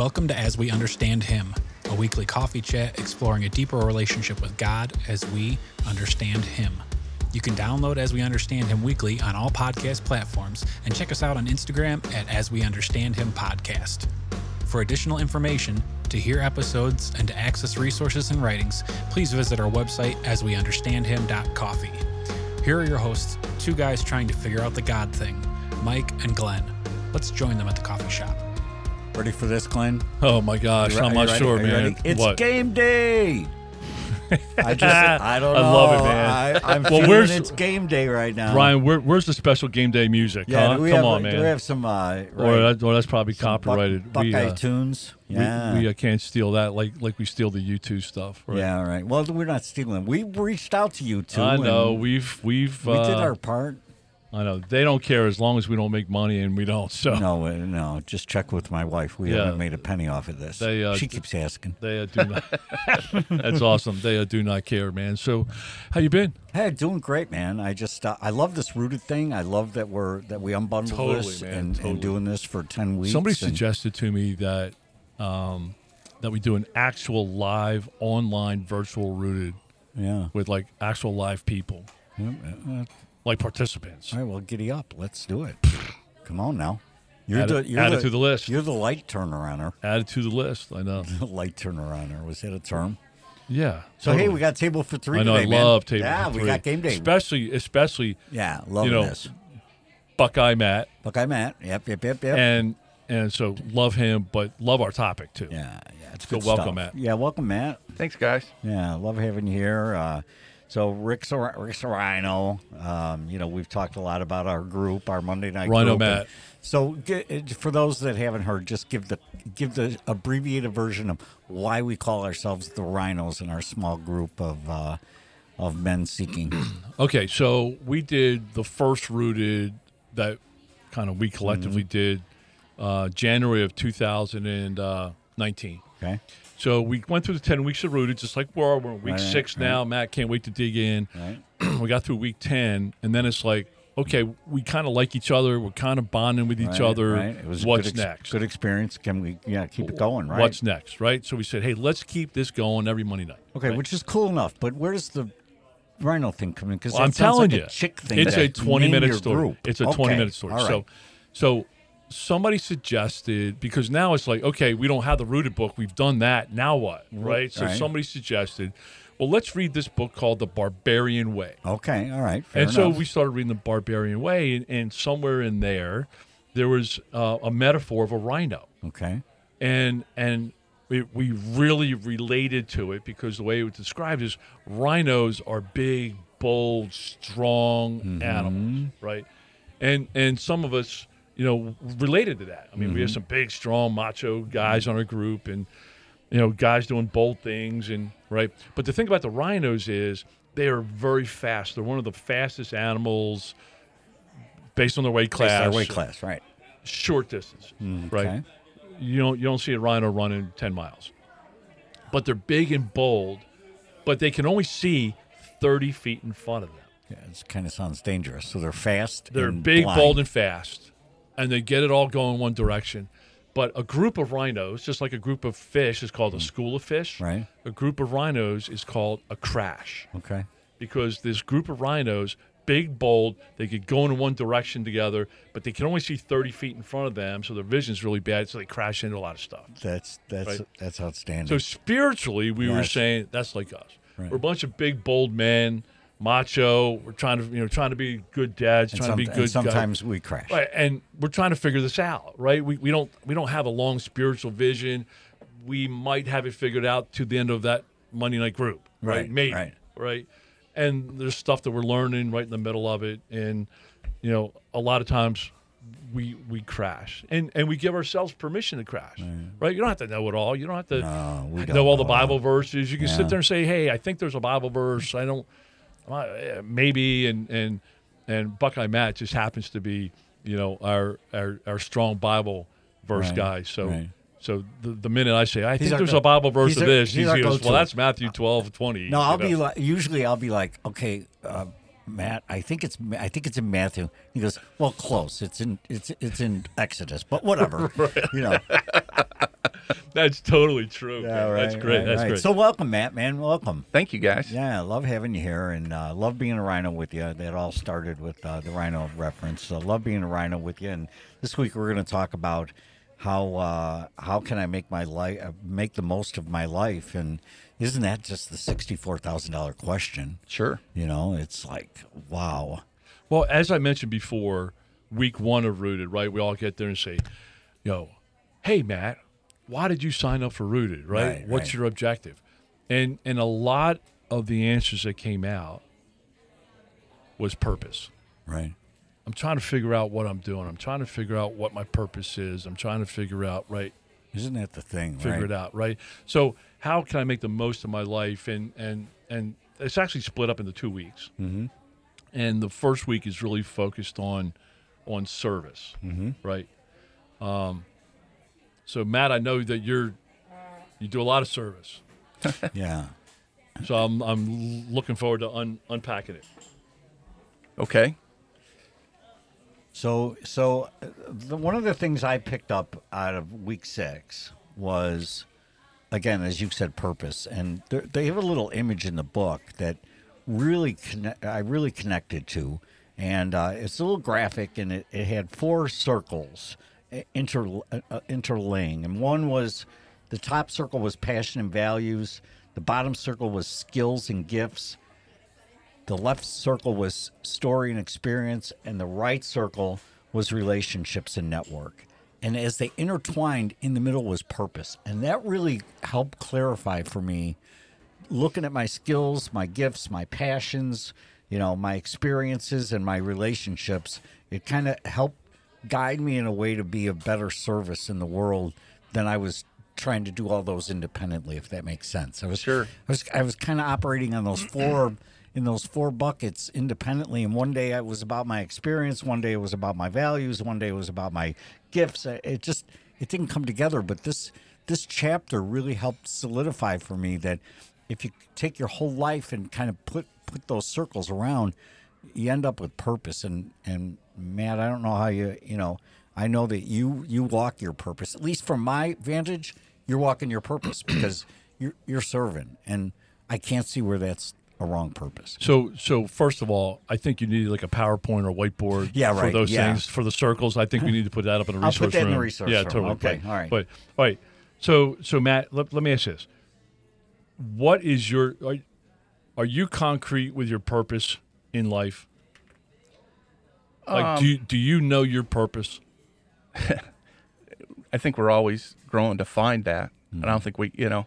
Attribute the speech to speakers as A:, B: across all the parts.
A: Welcome to As We Understand Him, a weekly coffee chat exploring a deeper relationship with God as we understand Him. You can download As We Understand Him weekly on all podcast platforms and check us out on Instagram at As We Understand Him Podcast. For additional information, to hear episodes, and to access resources and writings, please visit our website asweunderstandhim.coffee. Here are your hosts, two guys trying to figure out the God thing, Mike and Glenn. Let's join them at the coffee shop.
B: Ready for this, Glenn?
C: Oh my gosh,
B: re-
C: I'm not sure, man.
B: It's
C: what?
B: game day. I just, I don't know.
C: I love it, man.
B: I, I'm
C: Well,
B: feeling
C: where's-
B: it's game day right now.
C: Brian, where, where's the special game day music?
B: yeah,
C: huh?
B: we
C: Come
B: have,
C: on,
B: Do
C: man.
B: we have some, uh, right,
C: or, that, or that's probably
B: some Buck-
C: copyrighted. we,
B: Buckeye
C: uh,
B: tunes?
C: we-
B: Yeah.
C: we, uh, can't steal that like like we steal the U2 stuff. Right?
B: Yeah, right. Well, we're not stealing. We reached out to you too.
C: I know. We've we've.
B: We
C: uh,
B: did our part.
C: I know they don't care as long as we don't make money, and we don't. So
B: No, uh, no. Just check with my wife. We
C: Yeah.
B: haven't made a penny off of this.
C: They, uh,
B: she keeps asking.
C: they uh, do not. that's awesome. They uh, do not care, man. So, how you been?
B: Hey, doing great, man. I just uh, I love this rooted thing. I love that we're that we unbundled
C: Totally,
B: this
C: man,
B: and,
C: totally.
B: and doing this for ten weeks.
C: Somebody
B: and-
C: suggested to me that um, that we do an actual live online virtual rooted
B: Yeah.
C: with like actual live people,
B: Yeah, uh,
C: like participants.
B: All right, well, giddy up. Let's do it. Come on now. You're
C: Add
B: the
C: it-
B: you're
C: add
B: the,
C: it to the list.
B: You're the light turner runner.
C: Added to the list. I know.
B: light turner runner. Was that a term?
C: Yeah.
B: So hey, we got table for three
C: I know.
B: today,
C: I
B: man.
C: love table.
B: Yeah,
C: for
B: we got game day.
C: Especially, especially
B: yeah, loving
C: know,
B: this.
C: Buckeye Matt,
B: Buckeye Matt. Yep, yep, yep, yep.
C: and and so love him, but love our topic too.
B: yeah, yeah. It's
C: So
B: good
C: welcome,
B: stuff.
C: Matt.
B: Yeah, welcome, Matt.
D: Thanks, guys.
B: Yeah, love having you here. Uh, so Rick's a, Rick's a Rhino. Um, you know, we've talked a lot about our group, our Monday night
C: Rhino
B: group.
C: Matt.
B: So get, for those that haven't heard, just give the give the abbreviated version of why we call ourselves the Rhinos in our small group of uh, of men seeking.
C: Okay, so we did the first rooted that kind of we collectively
B: Mm-hmm.
C: did uh, January of 2019.
B: Okay,
C: So we went through the 10 weeks of rooted, just like we're, we're in week
B: Right,
C: six
B: right.
C: now. Matt can't wait to dig in.
B: right.
C: we got through week 10, and then it's like, okay, we kind of like each other. We're kind of bonding with each other.
B: Right. It was
C: What's
B: good ex-
C: next?
B: Good experience. Can we yeah keep it going? Right.
C: What's next? Right. So we said, hey, let's keep this going every Monday night.
B: okay? Which is cool enough, but where does the Rhino thing come in? Because
C: Well, I'm telling
B: like
C: you,
B: a chick thing.
C: it's a 20 minute story.
B: Group.
C: It's a
B: Okay,
C: 20 minute story. So, so somebody suggested because now it's like, okay, we don't have the rooted book. We've done that. Now what? Right. So
B: right.
C: somebody suggested, well, let's read this book called The Barbarian Way.
B: okay, all right,
C: and so we started reading The Barbarian Way, and, and somewhere in there, there was uh, a metaphor of a rhino
B: okay,
C: and and we, we really related to it because the way it was described is rhinos are big, bold, strong animals, right? And and some of us, you know, related to that. I mean, we have mm-hmm. some big, strong, macho guys on our group, and you know, guys doing bold things, and right. But the thing about the rhinos is they are very fast. They're one of the fastest animals based on their weight class.
B: our weight class, right?
C: Short distance, mm, right?
B: Okay.
C: you don't you don't see a rhino running 10 miles but they're big and bold but they can only see 30 feet in front of them
B: Yeah, it kind of sounds dangerous. So they're fast.
C: they're big
B: blind.
C: bold and fast and they get it all going one direction but a group of rhinos just like a group of fish is called a school of fish
B: Mm. Right.
C: a group of rhinos is called a crash
B: Okay.
C: because this group of rhinos big bold they could go in one direction together but they can only see 30 feet in front of them so their vision's really bad so they crash into a lot of stuff
B: That's that's
C: Right.
B: that's outstanding.
C: So spiritually, we were saying that's like us.
B: Right.
C: We're a bunch of big, bold men, macho. We're trying to, you know, trying to be good dads,
B: and,
C: trying
B: some-
C: to be good. guys.
B: sometimes we crash.
C: right? And we're trying to figure this out, right? We, we don't we don't have a long spiritual vision. We might have it figured out to the end of that Monday night group, right?
B: Right,
C: Maybe,
B: right.
C: right? And there's stuff that we're learning right in the middle of it, and you know, a lot of times we we crash and and we give ourselves permission to crash right you don't have to know it all you don't have to
B: No,
C: know all the bible verses you can
B: Yeah.
C: sit there and say hey i think there's a bible verse i don't maybe and and and buckeye matt just happens to be you know our our, our strong bible verse
B: Right,
C: guy so
B: right.
C: so the, the minute i say i think there's
B: go-
C: a bible verse of this
B: he's
C: he goes well that's matthew 12 20
B: No, I'll be
C: know.
B: like. Usually, I'll be like, okay, uh, Matt. I think it's I think it's in Matthew. He goes, well, close. It's in it's it's in Exodus, but whatever. You know.
C: That's totally true. man. That's great.
B: right,
C: That's
B: right.
C: great.
B: So welcome, Matt. Man, welcome.
D: Thank you, guys.
B: Yeah, I love having you here, and uh, love being a rhino with you. That all started with uh, the rhino reference. So love being a rhino with you. And this week we're going to talk about how uh, how can I make my life uh, make the most of my life, and isn't that just the sixty four thousand dollar question?
D: Sure.
B: You know, it's like wow.
C: Well, as I mentioned before, week one of Rooted, right? We all get there and say, "Yo, hey Matt, why did you sign up for Rooted? Right?
B: Right,
C: What's
B: right.
C: your objective?" And and a lot of the answers that came out was purpose.
B: Right.
C: I'm trying to figure out what I'm doing. I'm trying to figure out what my purpose is. I'm trying to figure out right
B: Isn't that the thing?
C: figure
B: right?
C: it out, right? So how can I make the most of my life? And and and it's actually split up into two weeks. Mm-hmm. And the first week is really focused on on service, mm-hmm. right? Um, so Matt, I know that you're you do a lot of service,
B: Yeah.
C: so I'm I'm looking forward to un, unpacking it.
D: Okay.
B: So, so uh, the, one of the things I picked up out of week six was, again, as you said, purpose, and they have a little image in the book that really connect, I really connected to, and uh, it's a little graphic, and it, it had four circles inter uh, uh, interlaying, and one was the top circle was passion and values, the bottom circle was skills and gifts, the left circle was story and experience, and the right circle was relationships and network. And as they intertwined, in the middle was purpose. And that really helped clarify for me looking at my skills, my gifts, my passions, you know, my experiences and my relationships. It kind of helped guide me in a way to be a better service in the world than I was trying to do all those independently, if that makes sense. I was
D: Sure.
B: I was I was kind of operating on those four in those four buckets independently. And one day it was about my experience, one day it was about my values, one day it was about my gifts. It just it didn't come together. But this this chapter really helped solidify for me that if you take your whole life and kind of put put those circles around, you end up with purpose. And and Matt, I don't know how you you know. I know that you you walk your purpose. At least from my vantage, you're walking your purpose because you're you're serving, and I can't see where that's a wrong purpose.
C: So, so first of all, I think you need like a PowerPoint or whiteboard
B: Yeah,
C: for those
B: yeah.
C: things for the circles. I think we need to put that up in a
B: I'll
C: resource
B: put that in
C: room.
B: the resource
C: yeah,
B: room.
C: totally.
B: Okay, all right.
C: But all right. So, so Matt, let, let me ask you this: What is your are, are you concrete with your purpose in life? Like,
D: Um,
C: do you, do you know your purpose?
D: I think we're always growing to find that. And
B: Mm-hmm.
D: I don't think we, you know,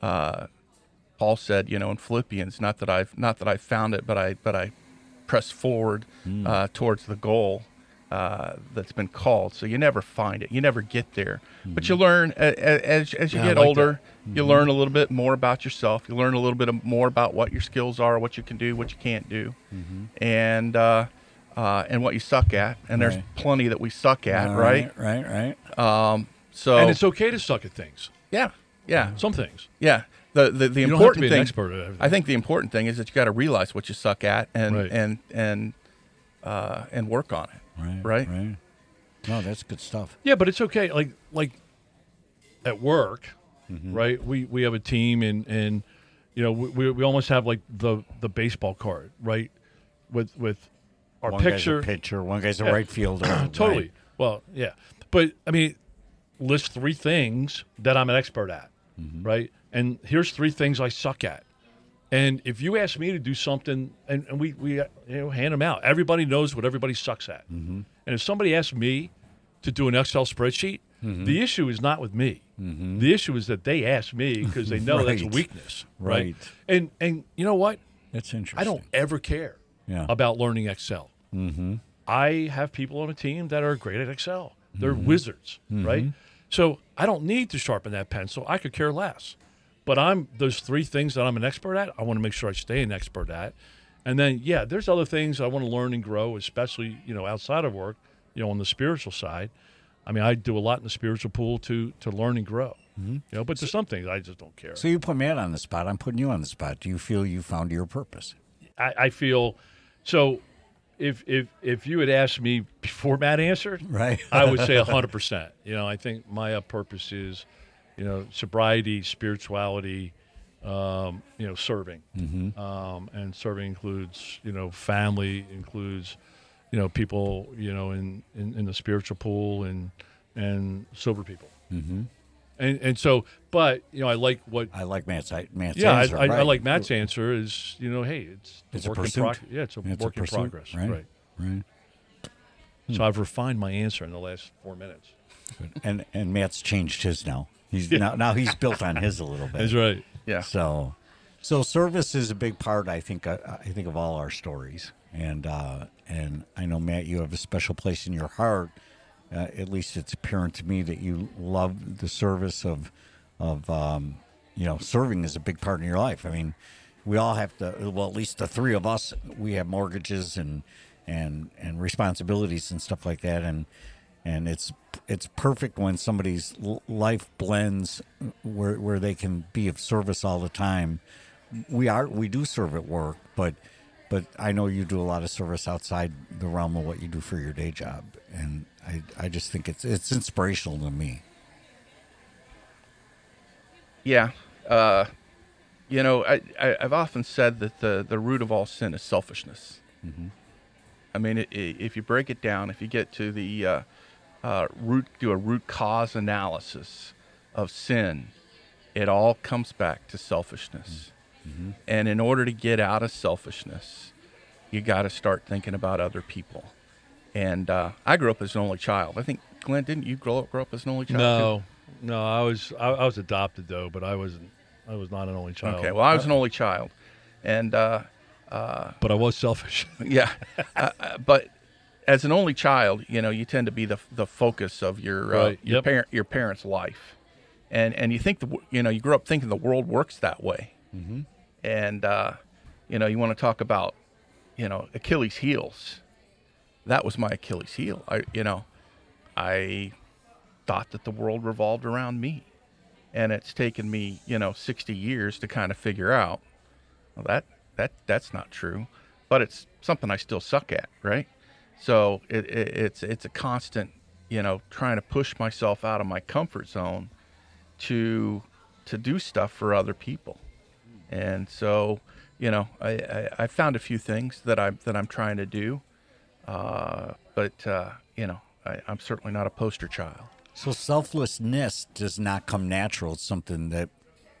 D: uh, Paul said, you know, in Philippians, not that I've not that I found it, but I but I press forward
B: Mm.
D: uh, towards the goal uh, that's been called. So you never find it, you never get there, but you learn a- a- as as you
C: Yeah,
D: get
C: like
D: older. You learn a little bit more about yourself. You learn a little bit more about what your skills are, what you can do, what you can't do, and uh, uh, and what you suck at. And there's plenty that we suck at,
B: All
D: right?
B: right, right.
D: So
C: and it's okay to suck at things.
D: yeah, yeah,
C: Some things.
D: yeah. The the, the
C: You don't have to
D: important
C: be an
D: thing,
C: expert at.
D: I think the important thing is that you got to realize what you suck at and
C: Right.
D: and and uh, and work on it.
B: Right,
D: Right.
B: right. No, that's good stuff.
C: Yeah, but it's okay. Like like at work,
B: Mm-hmm.
C: right? We we have a team and and you know we, we, almost have like the the baseball card, right? With with our
B: one
C: picture.
B: guy's a pitcher, one guy's a
C: Yeah.
B: right fielder.
C: totally.
B: right.
C: Well, yeah, but I mean, list three things that I'm an expert at,
B: Mm-hmm.
C: right? And here's three things I suck at. And if you ask me to do something, and, and we, we you know hand them out, everybody knows what everybody sucks at.
B: Mm-hmm.
C: And if somebody asks me to do an Excel spreadsheet,
B: Mm-hmm.
C: the issue is not with me. The issue is that they ask me because they know that's a weakness, right?
B: Right.
C: And and you know what?
B: That's interesting.
C: I don't ever care
B: Yeah.
C: about learning Excel. Mm-hmm. I have people on a team that are great at Excel. They're wizards, right? So I don't need to sharpen that pencil. I could care less. But I'm those three things that I'm an expert at. I want to make sure I stay an expert at. And then, yeah, there's other things I want to learn and grow, especially you know outside of work. You know, on the spiritual side. I mean, I do a lot in the spiritual pool to to learn and grow. You know, but there's some things I just don't care.
B: So you put Matt on the spot. I'm putting you on the spot. Do you feel you found your purpose?
C: I, I feel so. If if if you had asked me before Matt answered,
B: Right.
C: I would say hundred percent. You know, I think my uh, purpose is you know, sobriety, spirituality, um, you know, serving,
B: Mm-hmm.
C: um, and serving includes you know family, includes you know people you know in in, in the spiritual pool and and sober people,
B: Mm-hmm.
C: and and so, but you know, I like what.
B: I like Matt's I- Matt's
C: yeah,
B: answer.
C: I, I, I like Matt's answer. Is you know, hey, it's,
B: It's a
C: work in
B: pursuit.
C: prog- Yeah, it's a
B: It's a
C: work in progress.
B: right.
C: right.
B: Right.
C: So I've refined my answer in the last four minutes.
B: And and Matt's changed his now. He's now now he's built on his a little bit.
C: That's right.
D: Yeah.
B: So, so service is a big part. I think. uh, I think of all our stories, and uh, and I know Matt, you have a special place in your heart. Uh, at least it's apparent to me that you love the service of, of um, you know, serving is a big part in your life. I mean, we all have to. Well, at least the three of us, we have mortgages and and and responsibilities and stuff like that, and and it's it's perfect when somebody's life blends where where they can be of service all the time. We are we do serve at work, but but I know you do a lot of service outside the realm of what you do for your day job, and I I just think it's it's inspirational to me.
D: Yeah. Uh, you know, I, I, I've often said that the, the root of all sin is selfishness. I mean, i i if you break it down, if you get to the uh, uh, root, do a root cause analysis of sin, it all comes back to selfishness. And in order to get out of selfishness, you got to start thinking about other people. And uh, I grew up as an only child. I think Glenn, didn't you grow up grow up as an only child? too?
C: No, no, I was I, I was adopted though, but I wasn't. I was not an only child.
D: Okay. Well, I was an only child, and uh,
C: but I was selfish.
D: yeah, uh, uh, but as an only child, you know, you tend to be the the focus of your uh, your
C: yep.
D: parent your parents' life, and and you think the you know you grew up thinking the world works that way, mm-hmm. and uh, you know you want to talk about you know Achilles' heels. That was my Achilles' heel. I you know, I thought that the world revolved around me, and it's taken me you know sixty years to kind of figure out well, that that that's not true, but it's something I still suck at, right? So it, it, it's it's a constant, you know, trying to push myself out of my comfort zone to to do stuff for other people, and so you know, I, I, I found a few things that I that I'm trying to do, uh, but uh, you know, I, I'm certainly not a poster child.
B: So selflessness does not come natural. It's something that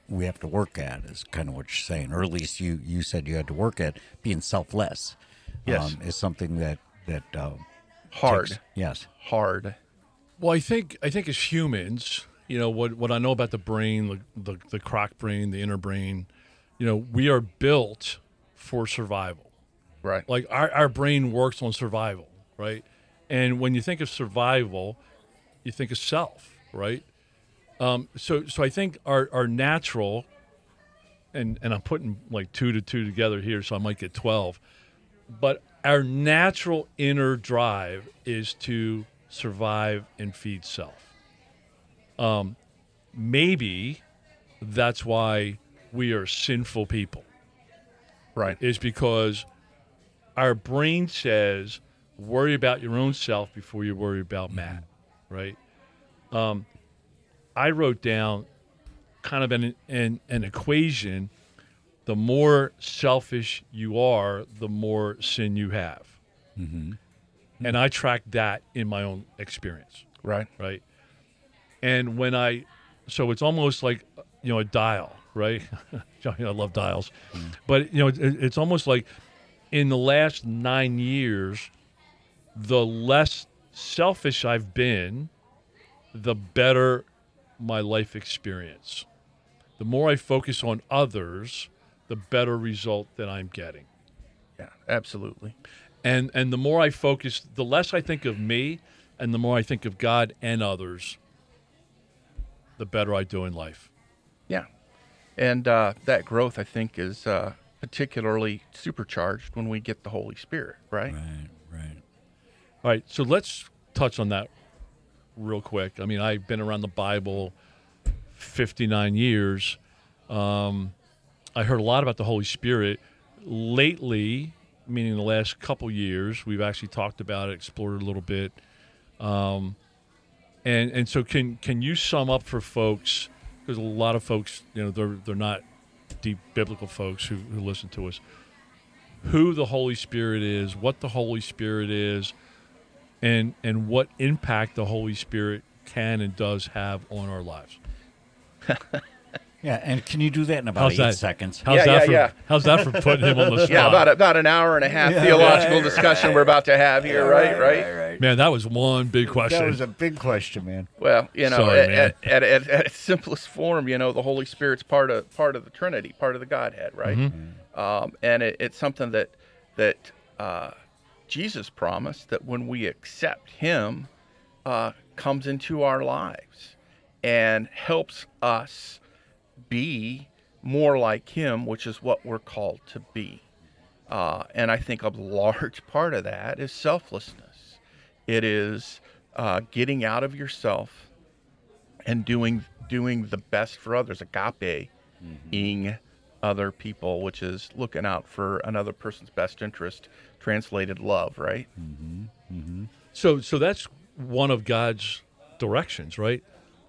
B: we have to work at. Is kind of what you're saying, or at least you you said you had to work at being selfless.
D: Yes.
B: um, is something that that uh,
D: Hard,
B: takes- yes.
D: hard.
C: Well, I think I think as humans, you know what what I know about the brain, the, the the croc brain, the inner brain, you know, we are built for survival.
D: Right.
C: Like our our brain works on survival, right? And when you think of survival, you think of self, right? Um, so so I think our our natural, and and I'm putting like two to two together here, so I might get twelve, but our natural inner drive is to survive and feed self. Um, maybe that's why we are sinful people
D: Right.
C: is because our brain says worry about your own self before you worry about Matt, right? Um, I wrote down kind of an, an an equation. The more selfish you are, the more sin you have, mm-hmm. and I tracked that in my own experience
D: Right.
C: right? And when I, so it's almost like you know a dial, right? I love dials, mm. but you know it, it's almost like in the last nine years, the less selfish I've been, the better my life experience. The more I focus on others, the better result that I'm getting.
D: Yeah. Absolutely.
C: And and the more I focus, the less I think of me, and the more I think of God and others, the better I do in life.
D: Yeah. And uh, that growth, I think, is uh, particularly supercharged when we get the Holy Spirit, right?
B: Right, right.
C: All right, so let's touch on that real quick. I mean, I've been around the Bible 59 years. Um, I heard a lot about the Holy Spirit. Lately, meaning the last couple years, we've actually talked about it, explored it a little bit. Um, and and so can can you sum up for folks because a lot of folks, you know, they're they're not deep biblical folks who, who listen to us. Who the Holy Spirit is, what the Holy Spirit is, and and what impact the Holy Spirit can and does have on our lives.
B: Yeah, and can you do that in about
C: How's
B: eight
C: that?
B: seconds?
C: How's
D: Yeah,
C: that
D: yeah,
C: for
D: yeah.
C: how's that for putting him on the spot?
D: Yeah, about about an hour and a half theological discussion we're about to have here, right? Right.
C: Man, that was one big question.
B: That was a big question, man.
D: Well, you know,
C: Sorry,
D: at,
C: man.
D: at, at, at, at its simplest form, you know, the Holy Spirit's part of part of the Trinity, part of the Godhead, right?
C: Mm-hmm.
D: Um, and it, it's something that that uh, Jesus promised that when we accept Him, uh, comes into our lives and helps us be more like Him, which is what we're called to be. Uh, and I think a large part of that is selflessness. It is uh, getting out of yourself and doing doing the best for others. Agape, ing other people, which is looking out for another person's best interest. Translated love, right?
C: So so that's one of God's directions, right?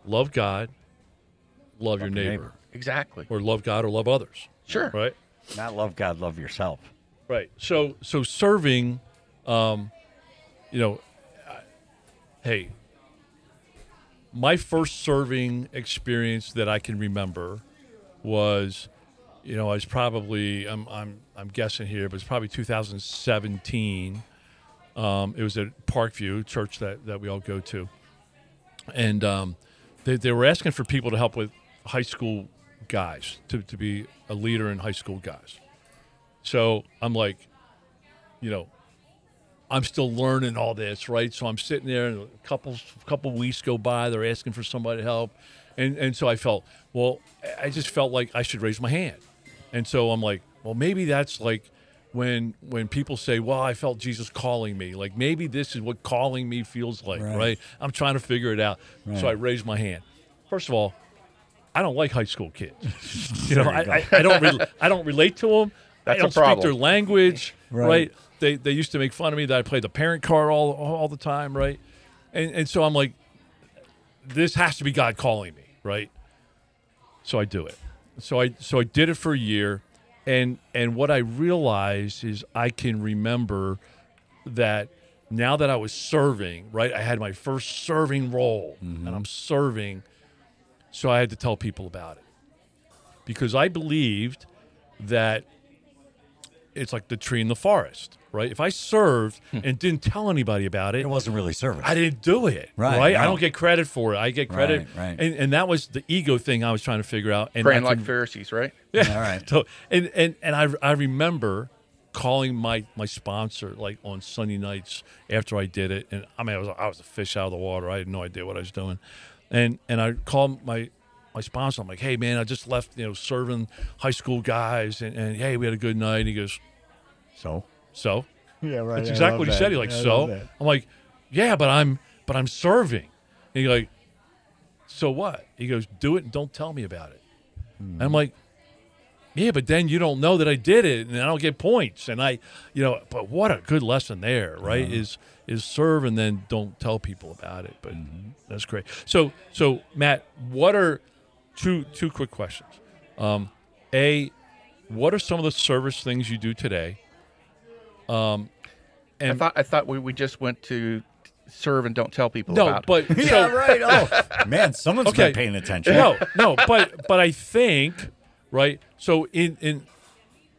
C: Love God, love, your
B: your
C: neighbor,
B: neighbor.
D: Exactly.
C: or love God or love others,
D: Sure.
C: right?
B: Not love God, love yourself.
C: Right. So so serving, um, you know, I- hey, my first serving experience that I can remember was, you know, I was probably I'm I'm I'm guessing here, but it's probably 2017. Um, it was at Parkview Church that that we all go to, and um, they they were asking for people to help with high school guys to to be a leader in high school guys. So I'm like, you know, I'm still learning all this, right? So I'm sitting there, and a couple couple weeks go by. They're asking for somebody to help, and and so I felt, well, I just felt like I should raise my hand, and so I'm like, well, maybe that's like when when people say, well, I felt Jesus calling me. Like maybe this is what calling me feels like,
B: Right.
C: right? I'm trying to figure it out. So I raised my hand. First of all, I don't like high school kids. you know, I, I, I don't re- I don't relate to them.
D: That's
C: I
D: a
C: don't speak their language,
B: Right.
C: right. They they used to make fun of me that I played the parent card all all the time, right? And and so I'm like, this has to be God calling me, right? So I do it. So I so I did it for a year, and and what I realized is I can remember that now that I was serving, right? I had my first serving role, mm-hmm. and I'm serving, so I had to tell people about it because I believed that it's like the tree in the forest, right? If I served hmm. and didn't tell anybody about it,
B: It wasn't really service.
C: I didn't do it.
B: Right,
C: Right. I don't get credit for it. I get credit.
B: Right, right.
C: And, and that was the ego thing I was trying to figure out. And
D: Praying
C: I
D: like
C: can-
D: Pharisees, right?
C: yeah.
B: All right.
C: So and and and I I remember calling my my sponsor like on Sunday nights after I did it, and I mean I was I was a fish out of the water. I had no idea what I was doing, and and I called my my sponsor. I'm like, hey man, I just left you know serving high school guys, and, and hey we had a good night. And he goes,
B: So?
C: so
B: Yeah, right.
C: that's exactly what he said. He's like, so I'm like, yeah, but I'm but I'm serving. And he's like, so what? He goes, do it and don't tell me about it. And I'm like, yeah, but then you don't know that I did it, and I don't get points. And I, you know, but what a good lesson there, right? Is is serve and then don't tell people about it. But that's great. So so Matt, what are two two quick questions? Um, a, what are some of the service things you do today? Um, and I
D: thought I thought we, we just went to serve and don't tell people
C: no,
D: about. it.
C: No, but
B: Yeah,
C: so,
B: right. Oh, man, someone's
C: Okay.
B: been paying attention.
C: no, no, but but I think right. So in in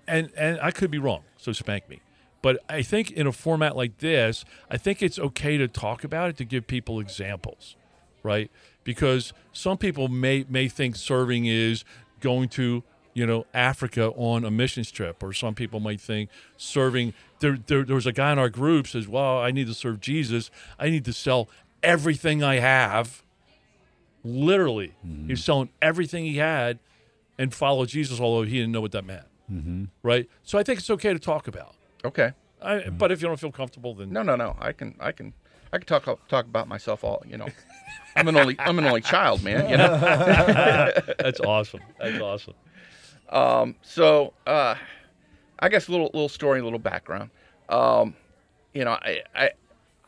C: and and I could be wrong. So spank me. But I think in a format like this, I think it's okay to talk about it to give people examples, right? Because some people may may think serving is going to you know Africa on a missions trip, or some people might think serving. There, there, there was a guy in our group says, "Well, I need to serve Jesus. I need to sell everything I have." Literally, mm-hmm. he was selling everything he had and follow Jesus, although he didn't know what that meant. Mm-hmm. Right. So I think it's okay to talk about.
D: okay.
C: I, But if you don't feel comfortable, then
D: No, no, no. I can, I can, I can talk talk about myself all. You know, I'm an only, I'm an only child, man. You know.
C: that's awesome. That's awesome.
D: Um, So, uh, I guess a little little story, a little background. Um, you know, I, I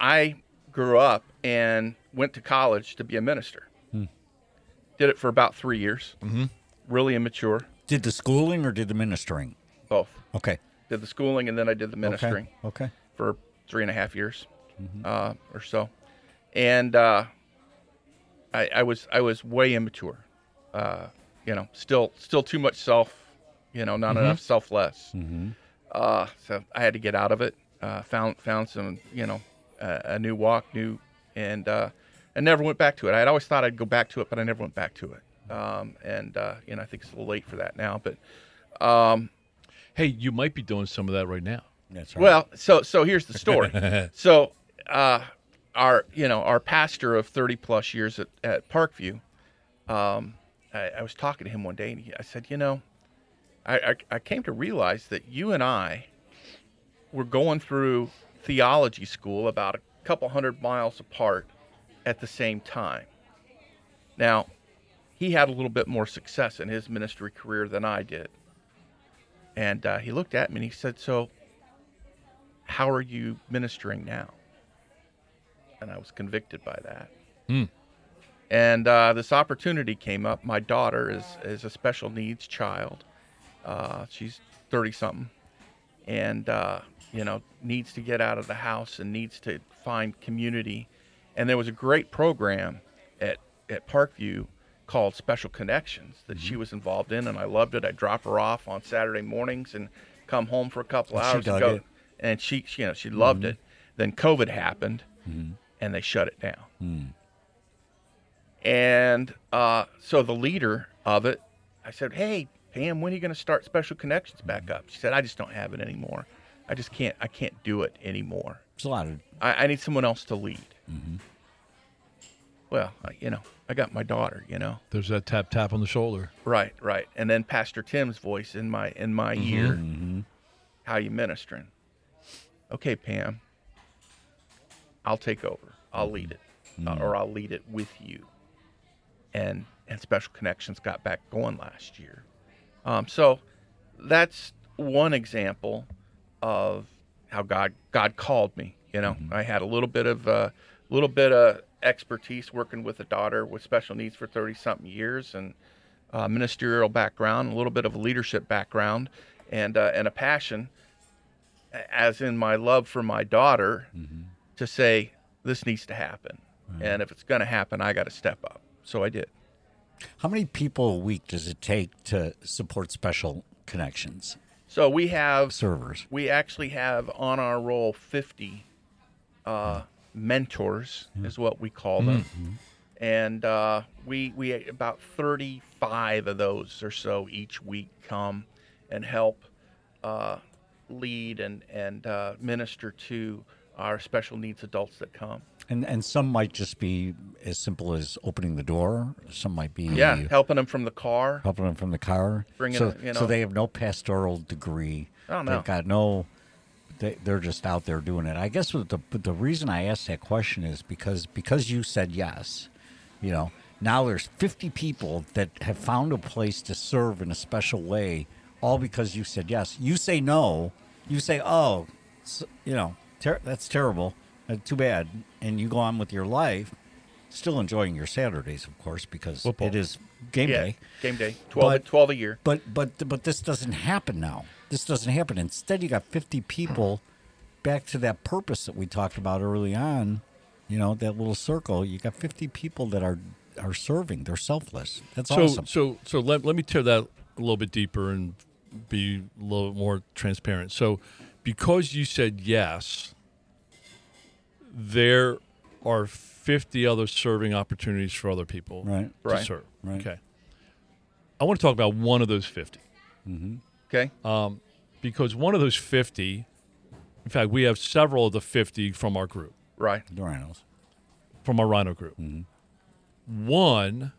D: I grew up and went to college to be a minister, Did it for about three years. Mm-hmm. Really immature.
B: Did the schooling or did the ministering?
D: Both.
B: Okay.
D: Did the schooling and then I did the ministering
B: Okay. Okay.
D: for three and a half years uh, or so, and uh, I, I was I was way immature. Uh, you know, still still too much self. You know, not enough selfless. Uh, so I had to get out of it. Uh, found found some you know uh, a new walk, new and uh, I never went back to it. I had always thought I'd go back to it, but I never went back to it. Um, and uh, you know, I think it's a little late for that now. But um,
C: Hey, you might be doing some of that right now.
B: That's right.
D: well, so so here's the story. so uh, our you know our pastor of 30 plus years at, at Parkview, um, I, I was talking to him one day and he, I said, you know, I, I I came to realize that you and I were going through theology school about a couple hundred miles apart at the same time. Now, he had a little bit more success in his ministry career than I did. And uh, he looked at me and he said, So, how are you ministering now? And I was convicted by that.
C: Hmm.
D: And uh, this opportunity came up. My daughter is, is a special needs child. Uh, she's 30 something and, uh, you know, needs to get out of the house and needs to find community. And there was a great program at, at Parkview called Special Connections that she mm-hmm. was involved in, and I loved it. I drop her off on Saturday mornings and come home for a couple
B: And
D: hours and go.
B: it.
D: And she, she, you know, she loved mm-hmm. it. Then COVID happened, mm-hmm. and they shut it down. Mm. And uh, so the leader of it, I said, "Hey, Pam, when are you going to start Special Connections back up?" She said, "I just don't have it anymore. I just can't. I can't do it anymore.
B: It's a lot of
D: I, I need someone else to lead." Well, you know, I got my daughter. You know,
C: There's that tap tap on the shoulder.
D: right, right, and then Pastor Tim's voice in my in my mm-hmm. ear. Mm-hmm. How you ministering? Okay, Pam. I'll take over. I'll lead mm-hmm. it, uh, or I'll lead it with you. And and Special Connections got back going last year. Um, so that's one example of how God God called me. You know, I had a little bit of a little bit of expertise working with a daughter with special needs for thirty something years, and uh, ministerial background, a little bit of a leadership background, and uh, and a passion, as in my love for my daughter, to say this needs to happen, and if it's going to happen, I got to step up. So I did.
B: How many people a week does it take to support special connections
D: So we have
B: servers?
D: we actually have on our roll 50 uh, mentors is what we call them and uh, we we about 35 of those or so each week come and help uh, lead and and uh, minister to our special needs adults that come
B: And and some might just be as simple as opening the door. Some might be
D: yeah helping them from the car
B: helping them from the car.
D: Bringing
B: so,
D: you
B: so they have no pastoral degree.
D: Oh, no.
B: They've got no. They, they're just out there doing it. I guess the the reason I asked that question is because because you said yes, you know. Now there's 50 people that have found a place to serve in a special way, all because you said yes. You say no, you say oh, you know ter- that's terrible, uh, too bad, and you go on with your life, still enjoying your Saturdays, of course, because
C: Football.
B: it is game
D: yeah
B: day.
D: game day 12
B: But-
D: 12 a year
B: But but but this doesn't happen now. This doesn't happen. Instead, you got 50 people back to that purpose that we talked about early on. You know, that little circle. You got 50 people that are are serving. They're selfless. That's
C: So
B: awesome.
C: so so let, let me tear that a little bit deeper and be a little more transparent. So because you said yes, there are 50 other serving opportunities for other people
B: Right.
C: to
D: Right.
C: serve.
B: Right.
C: Okay. I want to talk about one of those 50 mm-hmm.
D: Okay
C: because one of those 50 in fact, we have several of the 50 from our group.
D: right
B: The rhinos.
C: from our Rhino group. One,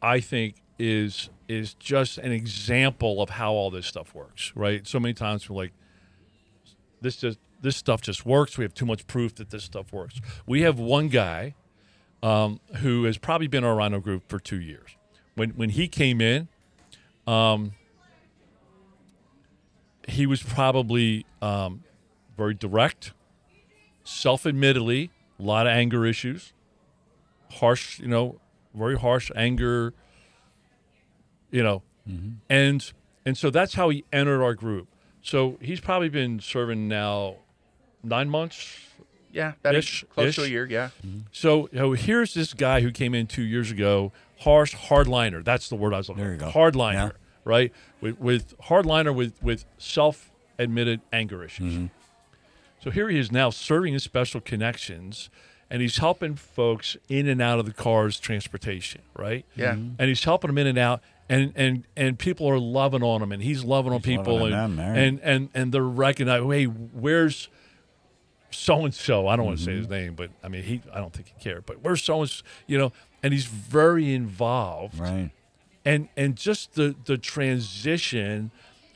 C: I think, is is just an example of how all this stuff works. Right? So many times we're like, this just this stuff just works. We have too much proof that this stuff works. We have one guy um, who has probably been our Rhino group for two years. When when he came in, um, he was probably um, very direct, self-admittedly, a lot of anger issues, harsh, you know, very harsh anger, you know, and and so that's how he entered our group. So he's probably been serving now nine months.
D: Yeah, that is
C: Ish,
D: close to a year. Yeah.
C: So you know, here's this guy who came in two years ago, harsh hardliner. That's the word I was looking.
B: There you
C: for.
B: go.
C: Hardliner,
B: Yeah.
C: Right? With with hardliner with with self-admitted anger issues.
B: Mm-hmm.
C: So here he is now serving in special connections, and he's helping folks in and out of the car's transportation, right?
D: Yeah.
C: And he's helping them in and out, and and and people are loving on him, and he's loving on
B: He's
C: people,
B: loving
C: and,
B: them,
C: and and and they're recognizing, hey, where's so and so? I don't want to say his
B: Mm-hmm.
C: name, but I mean, he I don't think he cared, but where's so and so, you know? And he's very involved,
B: Right.
C: And and just the the transition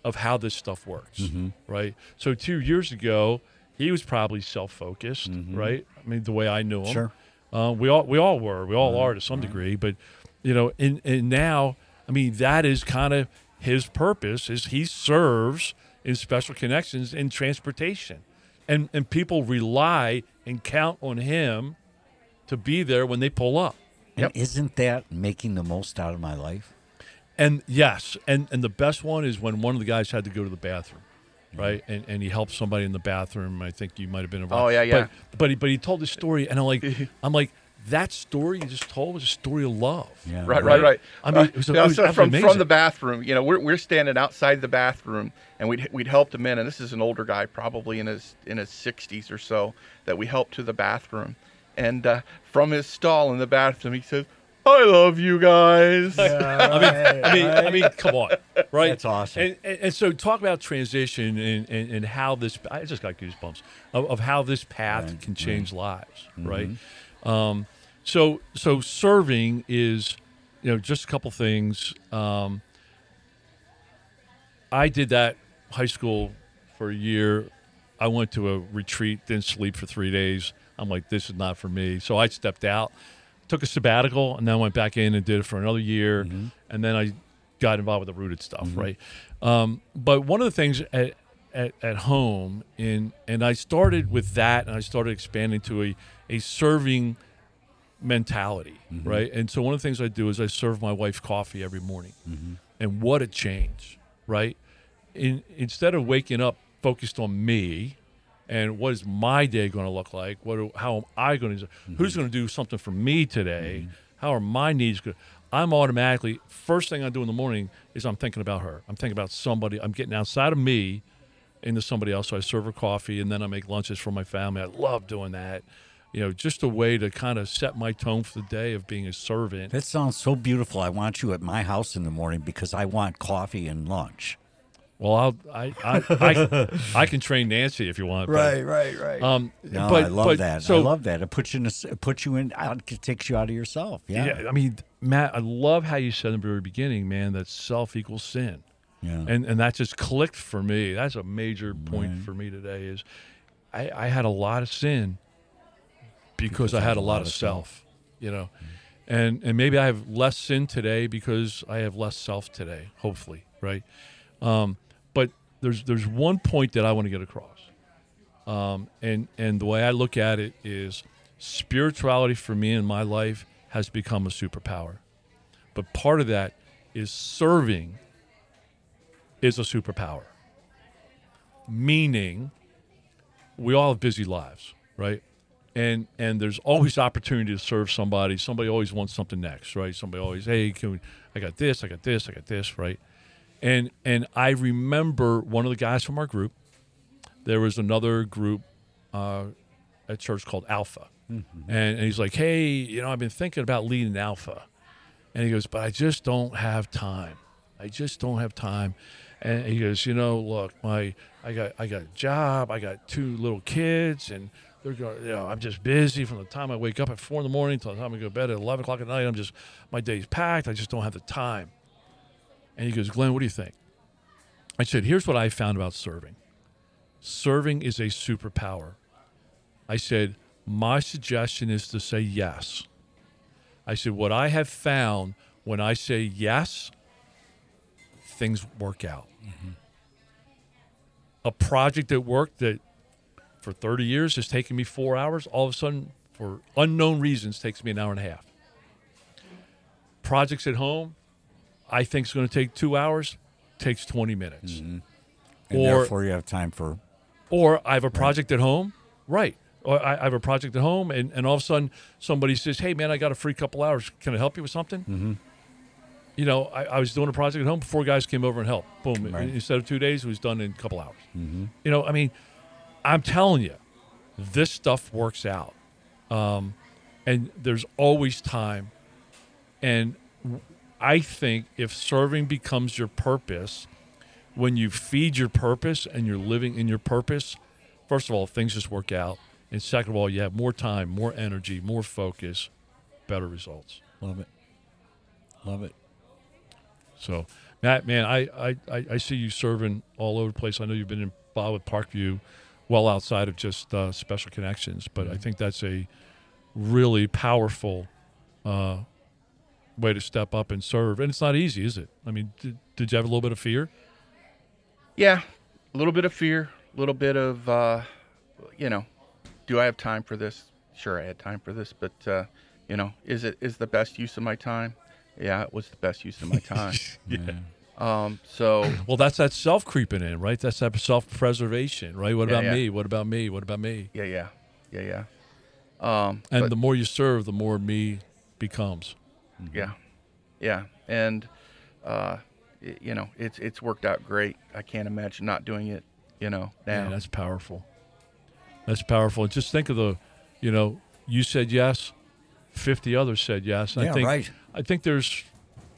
C: of how this stuff works,
B: Mm-hmm.
C: right? So two years ago, he was probably self focused, right? I mean, the way I knew him,
B: Mm-hmm. Sure.
C: uh, we all we all were, we all are to some degree, but you know, and and now, I mean, that is kind of his purpose is he serves in special connections in transportation, and and people rely and count on him to be there when they pull up.
D: Yep.
B: And isn't that making the most out of my life?
C: And yes, and and the best one is when one of the guys had to go to the bathroom, right? And and he helped somebody in the bathroom. I think you might have been involved.
D: Oh, yeah, yeah.
C: But but he, but he told the story, and I'm like I'm like that story you just told was a story of love.
B: Yeah.
D: Right, right, right.
C: I mean,
D: Uh,
C: it was,
D: you
C: it was
D: so from
C: amazing.
D: from the bathroom, you know, we're, we're standing outside the bathroom, and we'd we'd helped him in, and this is an older guy, probably in his in his sixties or so, that we helped to the bathroom, and uh, from his stall in the bathroom, he says, "I love you guys."
C: I mean, I mean, I mean, come on, right?
B: That's awesome.
C: And, and, and so, talk about transition and, and, and how this. I just got goosebumps of, of how this path
B: Right,
C: can change lives,
B: Mm-hmm.
C: right? Um, so, so serving is, you know, just a couple things. Um, I did that high school for a year. I went to a retreat, didn't sleep for three days. I'm like, this is not for me. So I stepped out, took a sabbatical, and then went back in and did it for another year.
B: Mm-hmm.
C: And then I got involved with the rooted stuff, right? Um, but one of the things at, at, at home, in, and I started with that, and I started expanding to a, a serving mentality, right? And so one of the things I do is I serve my wife coffee every morning. And what a change, right? In, instead of waking up focused on me and what is my day going to look like, what how am I going to who's mm-hmm. going to do something for me today? Mm-hmm. How are my needs going? I'm automatically first thing I do in the morning is I'm thinking about her. I'm thinking about somebody. I'm getting outside of me into somebody else. So I serve her coffee and then I make lunches for my family. I love doing that. You know, just a way to kind of set my tone for the day of being a servant.
B: That sounds so beautiful. I want you at my house in the morning because I want coffee and lunch.
C: Well, I'll, I, I, I, I can train Nancy if you want. but,
B: right, right.
C: Um,
B: no,
C: but,
B: I love
C: but-
B: that.
C: So,
B: I love that. It puts you in. A, s- it puts you in. It takes you out of yourself. Yeah.
C: yeah. I mean, Matt, I love how you said in the very beginning, man, that self equals sin.
B: Yeah.
C: and and that just clicked for me. That's a major point for me today. Is I, I had a lot of sin because, I had a lot, of self, you know, and and maybe I have less sin today because I have less self today. Hopefully, right? Um, but there's there's one point that I want to get across, um, and and the way I look at it is spirituality for me in my life has become a superpower, but part of that is serving is a superpower. Meaning, we all have busy lives, right? And and there's always opportunity to serve somebody. Somebody always wants something next, right? Somebody always, hey, can we, I got this, I got this, I got this, right? And and I remember one of the guys from our group. There was another group uh, at church called Alpha, and, and he's like, hey, you know, I've been thinking about leading Alpha, and he goes, but I just don't have time. I just don't have time. And he goes, you know, look, my I got I got a job, I got two little kids, and they're going, you know, I'm just busy from the time I wake up at four in the morning till the time I go to bed at eleven o'clock at night. I'm just my day's packed. I just don't have the time. And he goes, Glenn, what do you think? I said, here's what I found about serving. Serving is a superpower. I said, my suggestion is to say yes. I said, what I have found when I say yes, things work out. Mm-hmm. A project at work that for 30 years has taken me four hours, all of a sudden, for unknown reasons, takes me an hour and a half. projects at home I think is going to take two hours, takes 20 minutes.
B: and
C: or-
B: therefore you have time for
C: Or I have a project at home, right? Or I I have a project at home, and, and all of a sudden somebody says, "Hey, man, I got a free couple hours. Can I help you with something?" Mm-hmm. You know, I, I was doing a project at home. Four guys came over and helped. Boom!
B: Right.
C: Instead of two days, it was done in a couple hours. You know, I mean, I'm telling you, this stuff works out, um, and there's always time. And I think if serving becomes your purpose, when you feed your purpose and you're living in your purpose, first of all, things just work out. And second of all, you have more time, more energy, more focus, better results.
B: love it, love it.
C: So, Matt, man, I, I, I see you serving all over the place. I know you've been involved with Parkview well outside of just uh, special connections, but I think that's a really powerful uh, way to step up and serve. And it's not easy, is it? I mean, did, did you have a little bit of fear?
D: Yeah, a little bit of fear, a little bit of, uh, you know, do I have time for this? Sure, I had time for this, but uh, you know, is it is the best use of my time? Yeah, it was the best use of my time.
C: Yeah.
D: um, so
C: Well, that's that self creeping in, right? That's that self preservation, right? What
D: Yeah,
C: about
D: yeah.
C: me? What about me? What about me?
D: yeah, yeah, yeah, yeah. Um,
C: And
D: but-
C: the more you serve, the more me becomes.
D: Yeah, yeah, and uh, y- you know, it's it's worked out great. I can't imagine not doing it. You know, now.
C: Man, that's powerful. That's powerful. And just think of the, you know, you said yes, fifty others said yes. And
B: Yeah,
C: I think,
B: right.
C: I think there's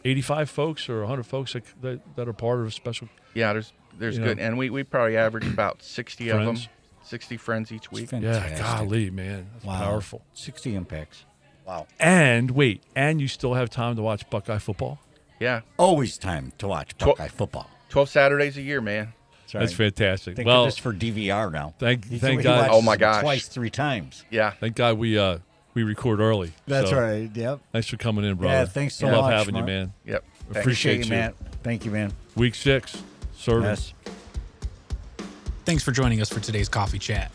C: eighty-five folks or hundred folks that, that that are part of a special.
D: yeah, there's there's good,
C: know.
D: and we we probably average about sixty of them, sixty friends each week.
B: Fantastic.
C: Yeah, golly, man, that's
B: Wow.
C: powerful.
B: Sixty impacts. Wow.
C: And wait, and you still have time to watch Buckeye football.
D: Yeah,
B: Always time to watch
D: Tw-
B: Buckeye football.
D: twelve Saturdays a year, man.
C: That's fantastic.
B: Think
C: well,
B: of this for DVR now.
C: thank
B: He-
C: thank
B: he
C: God.
D: Oh, my
B: it
D: gosh.
B: Twice, three times.
D: Yeah,
C: Thank God we uh we record early.
B: That's
C: So,
B: right. Yep.
C: Thanks for coming in, brother.
B: Yeah, thanks so
C: I love
B: much,
C: having
B: Mark.
C: you, man.
D: yep. Thanks.
C: Appreciate you.
B: Matt. Thank you, man.
C: Week six, serving.
B: Yes.
A: Thanks for joining us for today's coffee chat.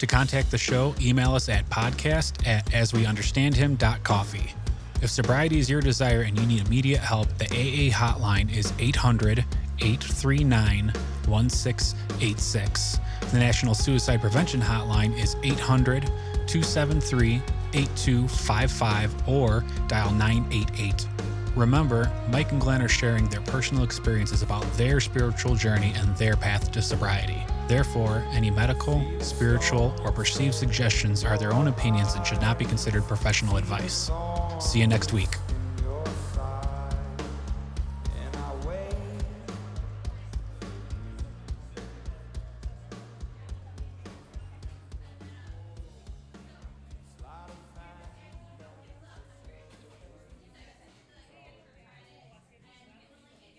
A: To contact the show, email us at podcast at asweunderstandhim.coffee. If sobriety is your desire and you need immediate help, the AA hotline is 800 839 1686. The National Suicide Prevention Hotline is 800 273 8255 or dial 988. Remember, Mike and Glenn are sharing their personal experiences about their spiritual journey and their path to sobriety. Therefore, any medical, spiritual, or perceived suggestions are their own opinions and should not be considered professional advice. See you next week.